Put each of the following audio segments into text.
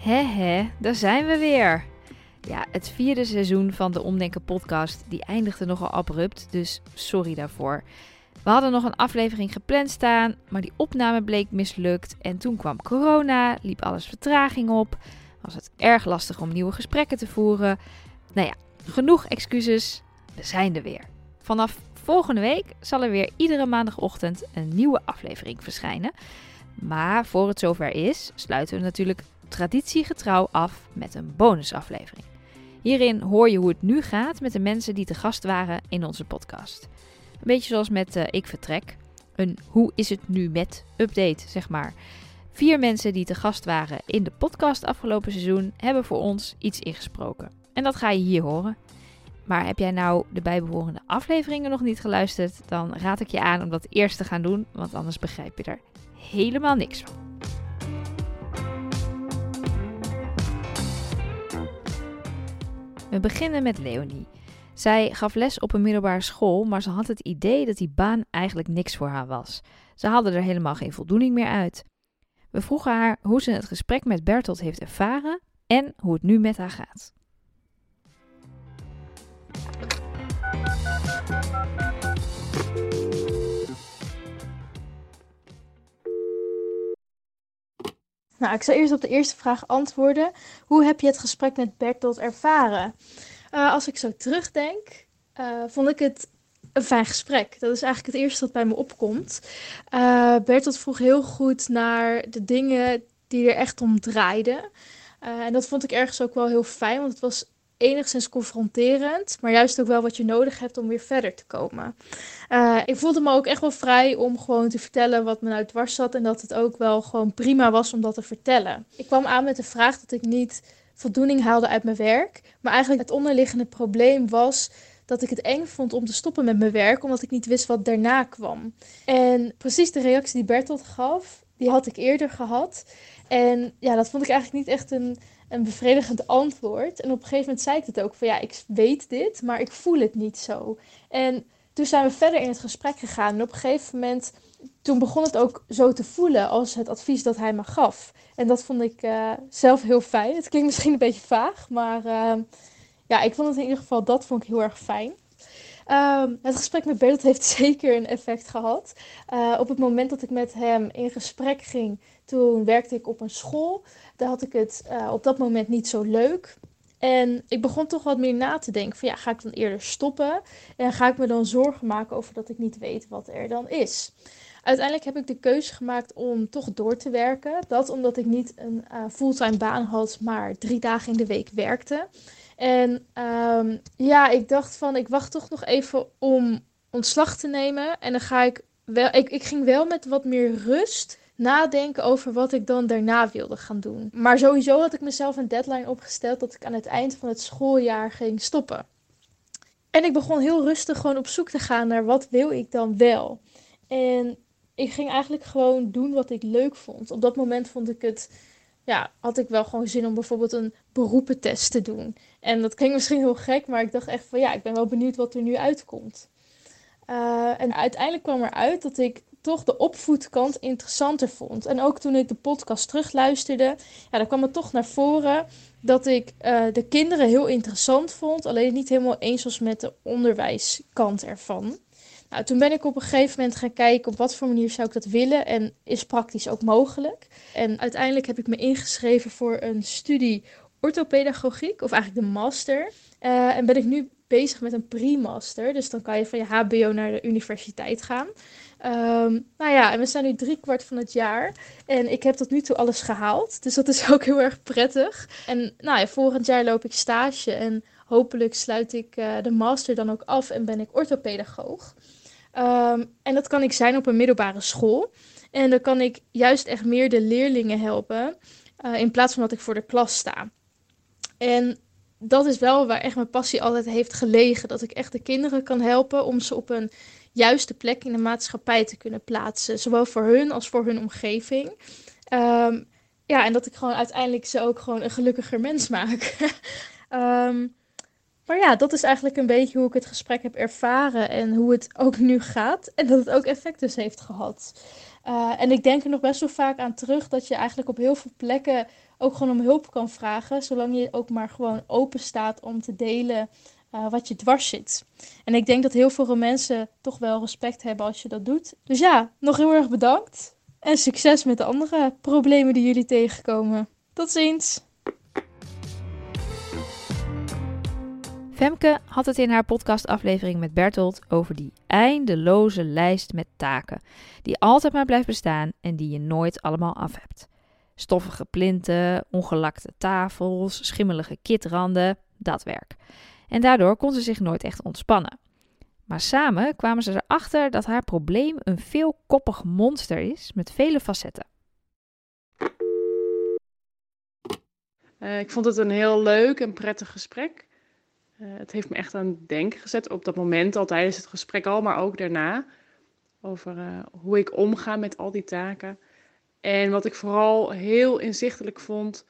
Hè, daar zijn we weer. Ja, het vierde seizoen van de Omdenken podcast, die eindigde nogal abrupt, dus sorry daarvoor. We hadden nog een aflevering gepland staan, maar die opname bleek mislukt en toen kwam corona, liep alles vertraging op, was het erg lastig om nieuwe gesprekken te voeren. Nou ja, genoeg excuses, we zijn er weer. Vanaf volgende week zal er weer iedere maandagochtend een nieuwe aflevering verschijnen. Maar voor het zover is, sluiten we natuurlijk traditiegetrouw af met een bonusaflevering. Hierin hoor je hoe het nu gaat met de mensen die te gast waren in onze podcast. Een beetje zoals met uh, Ik Vertrek. Een hoe is het nu met update, zeg maar. Vier mensen die te gast waren in de podcast afgelopen seizoen hebben voor ons iets ingesproken. En dat ga je hier horen. Maar heb jij nou de bijbehorende afleveringen nog niet geluisterd, dan raad ik je aan om dat eerst te gaan doen, want anders begrijp je er helemaal niks van. We beginnen met Leonie. Zij gaf les op een middelbare school, maar ze had het idee dat die baan eigenlijk niks voor haar was. Ze haalde er helemaal geen voldoening meer uit. We vroegen haar hoe ze het gesprek met Bertolt heeft ervaren en hoe het nu met haar gaat. Nou, ik zal eerst op de eerste vraag antwoorden. Hoe heb je het gesprek met Bertolt ervaren? Uh, als ik zo terugdenk, uh, vond ik het een fijn gesprek. Dat is eigenlijk het eerste wat bij me opkomt. Uh, Bertolt vroeg heel goed naar de dingen die er echt om draaiden. en dat vond ik ergens ook wel heel fijn, want het was enigszins confronterend, maar juist ook wel wat je nodig hebt om weer verder te komen. Uh, ik voelde me ook echt wel vrij om gewoon te vertellen wat me nou dwars zat en dat het ook wel gewoon prima was om dat te vertellen. Ik kwam aan met de vraag dat ik niet voldoening haalde uit mijn werk, maar eigenlijk het onderliggende probleem was dat ik het eng vond om te stoppen met mijn werk, omdat ik niet wist wat daarna kwam. En precies de reactie die Bertolt gaf, die had ik eerder gehad. En ja, dat vond ik eigenlijk niet echt een, een bevredigend antwoord. En op een gegeven moment zei ik het ook van ja, ik weet dit, maar ik voel het niet zo. En toen zijn we verder in het gesprek gegaan. En op een gegeven moment, toen begon het ook zo te voelen als het advies dat hij me gaf. En dat vond ik uh, zelf heel fijn. Het klinkt misschien een beetje vaag, maar uh, ja, ik vond het in ieder geval, dat vond ik heel erg fijn. Um, het gesprek met Bertolt heeft zeker een effect gehad. Uh, op het moment dat ik met hem in gesprek ging, toen werkte ik op een school. Daar had ik het uh, op dat moment niet zo leuk. En ik begon toch wat meer na te denken van ja, ga ik dan eerder stoppen? En ga ik me dan zorgen maken over dat ik niet weet wat er dan is? Uiteindelijk heb ik de keuze gemaakt om toch door te werken. Dat omdat ik niet een uh, fulltime baan had, maar drie dagen in de week werkte. En um, ja, ik dacht van ik wacht toch nog even om ontslag te nemen. En dan ga ik wel, ik, ik ging wel met wat meer rust nadenken over wat ik dan daarna wilde gaan doen. Maar sowieso had ik mezelf een deadline opgesteld dat ik aan het eind van het schooljaar ging stoppen. En ik begon heel rustig gewoon op zoek te gaan naar wat wil ik dan wel. En ik ging eigenlijk gewoon doen wat ik leuk vond. Op dat moment vond ik het, ja, had ik wel gewoon zin om bijvoorbeeld een beroepentest te doen. En dat klinkt misschien heel gek, maar ik dacht echt van ja, ik ben wel benieuwd wat er nu uitkomt. Uh, en uiteindelijk kwam eruit dat ik toch de opvoedkant interessanter vond. En ook toen ik de podcast terugluisterde, ja, dan kwam het toch naar voren dat ik uh, de kinderen heel interessant vond. Alleen niet helemaal eens was met de onderwijskant ervan. Nou, toen ben ik op een gegeven moment gaan kijken op wat voor manier zou ik dat willen en is praktisch ook mogelijk. En uiteindelijk heb ik me ingeschreven voor een studie orthopedagogiek, of eigenlijk de master. Uh, en ben ik nu bezig met een pre-master. Dus dan kan je van je HBO naar de universiteit gaan. Um, nou ja, en we zijn nu drie kwart van het jaar. En ik heb tot nu toe alles gehaald. Dus dat is ook heel erg prettig. En nou ja, volgend jaar loop ik stage. En hopelijk sluit ik uh, de master dan ook af en ben ik orthopedagoog. Um, en dat kan ik zijn op een middelbare school. En dan kan ik juist echt meer de leerlingen helpen. Uh, in plaats van dat ik voor de klas sta. En dat is wel waar echt mijn passie altijd heeft gelegen. Dat ik echt de kinderen kan helpen om ze op een juiste plek in de maatschappij te kunnen plaatsen. Zowel voor hun als voor hun omgeving. Um, ja, en dat ik gewoon uiteindelijk ze ook gewoon een gelukkiger mens maak. um, Maar ja, dat is eigenlijk een beetje hoe ik het gesprek heb ervaren en hoe het ook nu gaat. En dat het ook effect dus heeft gehad. Uh, en ik denk er nog best wel vaak aan terug dat je eigenlijk op heel veel plekken ook gewoon om hulp kan vragen. Zolang je ook maar gewoon open staat om te delen uh, wat je dwars zit. En ik denk dat heel veel mensen toch wel respect hebben als je dat doet. Dus ja, nog heel erg bedankt. En succes met de andere problemen die jullie tegenkomen. Tot ziens! Femke had het in haar podcastaflevering met Bertolt over die eindeloze lijst met taken, die altijd maar blijft bestaan en die je nooit allemaal af hebt. Stoffige plinten, ongelakte tafels, schimmelige kitranden, dat werk. En daardoor kon ze zich nooit echt ontspannen. Maar samen kwamen ze erachter dat haar probleem een veelkoppig monster is met vele facetten. Uh, ik vond het een heel leuk en prettig gesprek. Uh, het heeft me echt aan het denken gezet op dat moment al tijdens het gesprek al, maar ook daarna. Over uh, hoe ik omga met al die taken. En wat ik vooral heel inzichtelijk vond,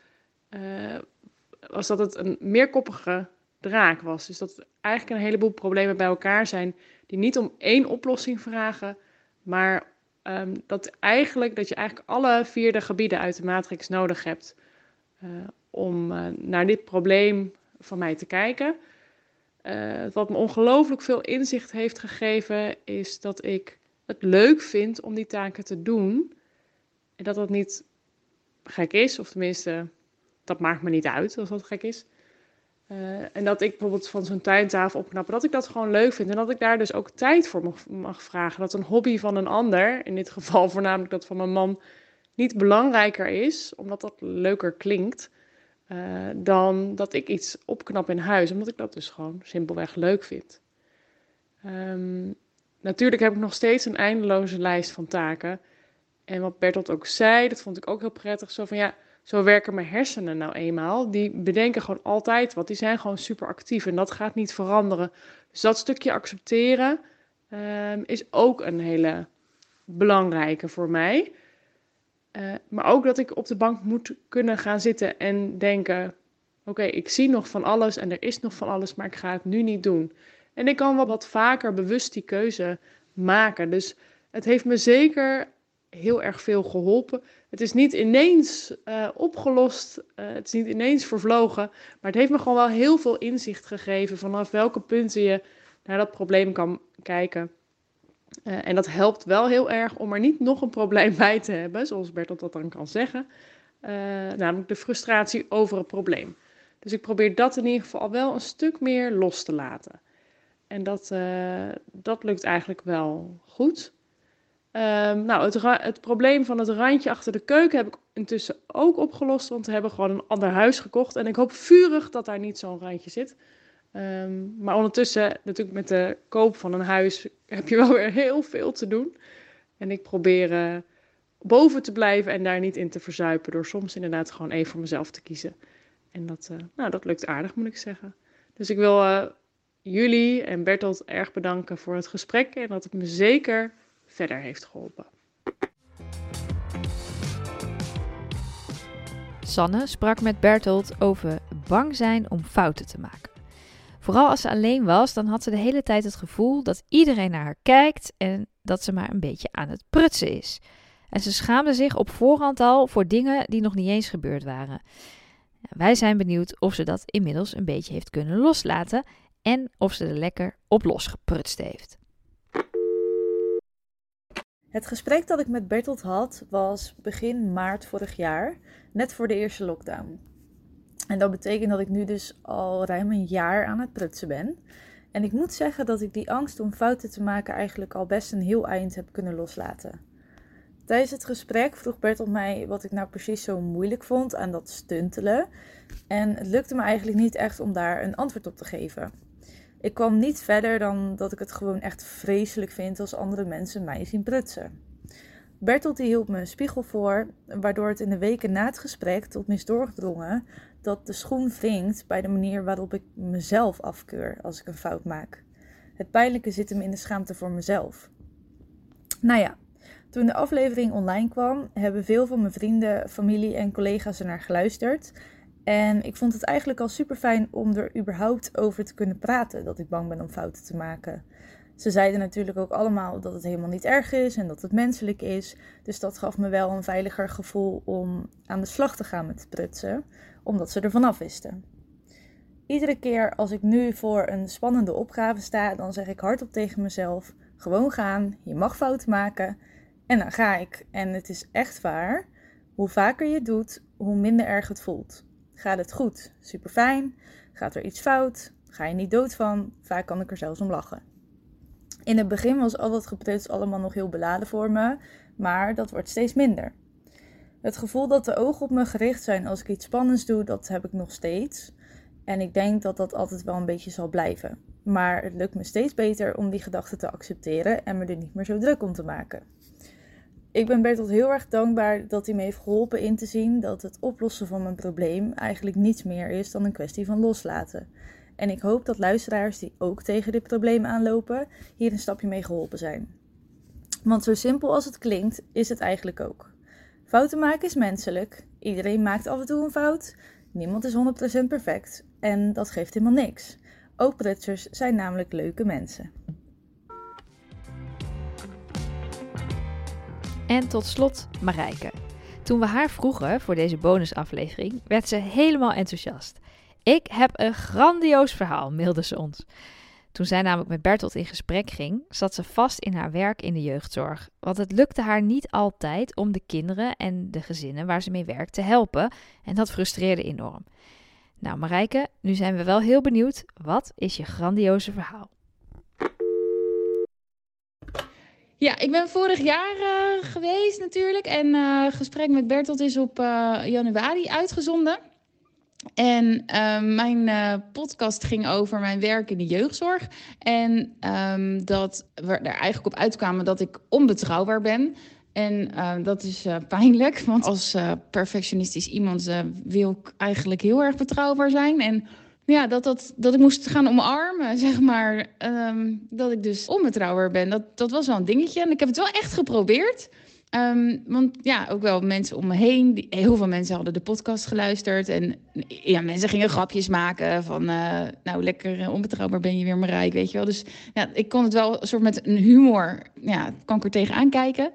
was dat het een meerkoppige draak was. Dus dat eigenlijk een heleboel problemen bij elkaar zijn die niet om één oplossing vragen, maar um, dat, eigenlijk, dat je eigenlijk alle vierde gebieden uit de matrix nodig hebt om naar dit probleem van mij te kijken. Uh, wat me ongelooflijk veel inzicht heeft gegeven, is dat ik het leuk vind om die taken te doen. En dat dat niet gek is, of tenminste, dat maakt me niet uit als dat gek is. Uh, en dat ik bijvoorbeeld van zo'n tuintafel opknappen, dat ik dat gewoon leuk vind. En dat ik daar dus ook tijd voor mag, mag, vragen. Dat een hobby van een ander, in dit geval voornamelijk dat van mijn man, niet belangrijker is, omdat dat leuker klinkt, uh, dan dat ik iets opknap in huis. Omdat ik dat dus gewoon simpelweg leuk vind. Um, natuurlijk heb ik nog steeds een eindeloze lijst van taken. En wat Bertolt ook zei, dat vond ik ook heel prettig. Zo van ja zo werken mijn hersenen nou eenmaal. Die bedenken gewoon altijd wat. Die zijn gewoon super actief en dat gaat niet veranderen. Dus dat stukje accepteren um, is ook een hele belangrijke voor mij. Uh, maar ook dat ik op de bank moet kunnen gaan zitten en denken: oké, ik zie nog van alles en er is nog van alles, maar ik ga het nu niet doen. En ik kan wel wat vaker bewust die keuze maken. Dus het heeft me zeker heel erg veel geholpen. Het is niet ineens uh, opgelost, uh, het is niet ineens vervlogen, maar het heeft me gewoon wel heel veel inzicht gegeven vanaf welke punten je naar dat probleem kan kijken. Uh, en dat helpt wel heel erg om er niet nog een probleem bij te hebben, zoals Bertolt dat dan kan zeggen, namelijk de frustratie over het probleem. Dus ik probeer dat in ieder geval wel een stuk meer los te laten. En dat, dat lukt eigenlijk wel goed. Um, nou, het, het, probleem van het randje achter de keuken heb ik intussen ook opgelost, want we hebben gewoon een ander huis gekocht. En ik hoop vurig dat daar niet zo'n randje zit. Um, maar ondertussen, natuurlijk met de koop van een huis, heb je wel weer heel veel te doen. En ik probeer uh, boven te blijven en daar niet in te verzuipen, door soms inderdaad gewoon even voor mezelf te kiezen. En dat, uh, nou, dat lukt aardig, moet ik zeggen. Dus ik wil uh, jullie en Bertolt erg bedanken voor het gesprek en dat het me zeker verder heeft geholpen. Sanne sprak met Bertolt over bang zijn om fouten te maken. Vooral als ze alleen was, dan had ze de hele tijd het gevoel dat iedereen naar haar kijkt en dat ze maar een beetje aan het prutsen is. En ze schaamde zich op voorhand al voor dingen die nog niet eens gebeurd waren. Wij zijn benieuwd of ze dat inmiddels een beetje heeft kunnen loslaten en of ze er lekker op losgeprutst heeft. Het gesprek dat ik met Bertolt had was begin maart vorig jaar, net voor de eerste lockdown. En dat betekent dat ik nu dus al ruim een jaar aan het prutsen ben. En ik moet zeggen dat ik die angst om fouten te maken eigenlijk al best een heel eind heb kunnen loslaten. Tijdens het gesprek vroeg Bertolt mij wat ik nou precies zo moeilijk vond aan dat stuntelen. En het lukte me eigenlijk niet echt om daar een antwoord op te geven. Ik kwam niet verder dan dat ik het gewoon echt vreselijk vind als andere mensen mij zien prutsen. Bertolt die hield me een spiegel voor, waardoor het in de weken na het gesprek tot is doorgedrongen dat de schoen wringt bij de manier waarop ik mezelf afkeur als ik een fout maak. Het pijnlijke zit hem in de schaamte voor mezelf. Nou ja, toen de aflevering online kwam, hebben veel van mijn vrienden, familie en collega's er naar geluisterd. En ik vond het eigenlijk al super fijn om er überhaupt over te kunnen praten dat ik bang ben om fouten te maken. Ze zeiden natuurlijk ook allemaal dat het helemaal niet erg is en dat het menselijk is. Dus dat gaf me wel een veiliger gevoel om aan de slag te gaan met prutsen, omdat ze er vanaf wisten. Iedere keer als ik nu voor een spannende opgave sta, dan zeg ik hardop tegen mezelf: gewoon gaan, je mag fouten maken. En dan ga ik. En het is echt waar. Hoe vaker je het doet, hoe minder erg het voelt. Gaat het goed? Super fijn. Gaat er iets fout? Ga je niet dood van? Vaak kan ik er zelfs om lachen. In het begin was al dat gepruts allemaal nog heel beladen voor me, maar dat wordt steeds minder. Het gevoel dat de ogen op me gericht zijn als ik iets spannends doe, dat heb ik nog steeds. En ik denk dat dat altijd wel een beetje zal blijven. Maar het lukt me steeds beter om die gedachten te accepteren en me er niet meer zo druk om te maken. Ik ben Bertolt heel erg dankbaar dat hij me heeft geholpen in te zien dat het oplossen van mijn probleem eigenlijk niets meer is dan een kwestie van loslaten. En ik hoop dat luisteraars die ook tegen dit probleem aanlopen, hier een stapje mee geholpen zijn. Want zo simpel als het klinkt, is het eigenlijk ook. Fouten maken is menselijk. Iedereen maakt af en toe een fout. Niemand is 100% perfect. En dat geeft helemaal niks. Ook prutsers zijn namelijk leuke mensen. En tot slot Marijke. Toen we haar vroegen voor deze bonusaflevering, werd ze helemaal enthousiast. Ik heb een grandioos verhaal, mailde ze ons. Toen zij namelijk met Bertolt in gesprek ging, zat ze vast in haar werk in de jeugdzorg. Want het lukte haar niet altijd om de kinderen en de gezinnen waar ze mee werkt te helpen. En dat frustreerde enorm. Nou, Marijke, nu zijn we wel heel benieuwd. Wat is je grandioze verhaal? Ja, ik ben vorig jaar uh, geweest natuurlijk. En uh, gesprek met Bertolt is op uh, januari uitgezonden. En mijn podcast ging over mijn werk in de jeugdzorg. En um, dat we er eigenlijk op uitkwamen dat ik onbetrouwbaar ben. En uh, dat is uh, pijnlijk, want als uh, perfectionistisch iemand wil ik eigenlijk heel erg betrouwbaar zijn. En ja, dat, dat, dat ik moest gaan omarmen, zeg maar. Dat ik dus onbetrouwbaar ben, dat, dat was wel een dingetje. En ik heb het wel echt geprobeerd. Um, want ja, ook wel mensen om me heen. Die, heel veel mensen hadden de podcast geluisterd. En ja, mensen gingen grapjes maken van... nou, lekker onbetrouwbaar ben je weer, Marijk, weet je wel. Dus ja, ik kon het wel soort met een humor... Ja, kan ik er tegenaan kijken.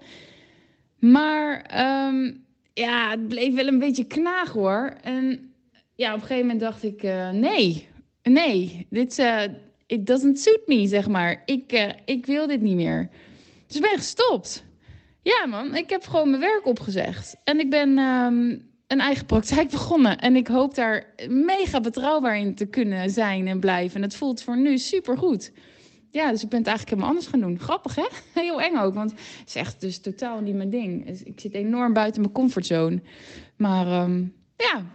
Maar um, ja, het bleef wel een beetje knaag hoor. En ja, op een gegeven moment dacht ik: uh, nee, nee, dit uh, it doesn't suit me, zeg maar. Ik, uh, ik wil dit niet meer. Dus ben gestopt. Ja, man, ik heb gewoon mijn werk opgezegd. En ik ben um, een eigen praktijk begonnen. En ik hoop daar mega betrouwbaar in te kunnen zijn en blijven. En het voelt voor nu super goed ja, dus ik ben het eigenlijk helemaal anders gaan doen. Grappig, hè? Heel eng ook, want het is echt dus totaal niet mijn ding. Dus ik zit enorm buiten mijn comfortzone. Maar um, ja,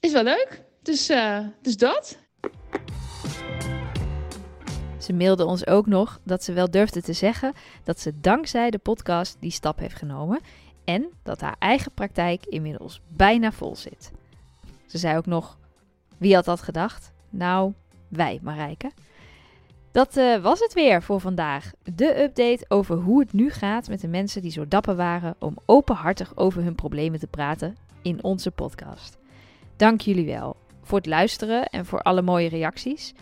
is wel leuk. Dus, uh, dus dat. Ze mailde ons ook nog dat ze wel durfde te zeggen dat ze dankzij de podcast die stap heeft genomen en dat haar eigen praktijk inmiddels bijna vol zit. Ze zei ook nog: Wie had dat gedacht? Nou, wij, Marijke. Dat uh, was het weer voor vandaag. De update over hoe het nu gaat met de mensen die zo dapper waren om openhartig over hun problemen te praten in onze podcast. Dank jullie wel voor het luisteren en voor alle mooie reacties.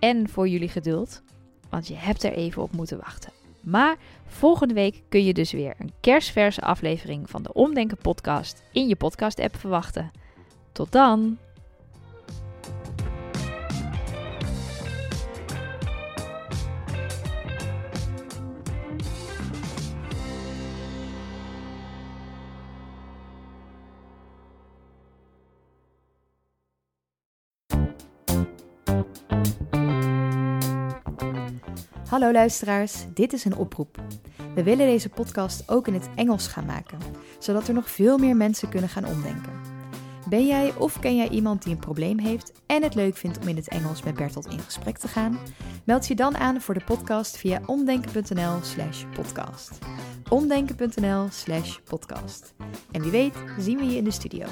En voor jullie geduld, want je hebt er even op moeten wachten. Maar volgende week kun je dus weer een kerstverse aflevering van de Omdenken podcast in je podcast-app verwachten. Tot dan! Hallo luisteraars, dit is een oproep. We willen deze podcast ook in het Engels gaan maken, zodat er nog veel meer mensen kunnen gaan omdenken. Ben jij of ken jij iemand die een probleem heeft en het leuk vindt om in het Engels met Bertolt in gesprek te gaan? Meld je dan aan voor de podcast via omdenken.nl/slash podcast. Omdenken.nl/slash podcast. En wie weet, zien we je in de studio.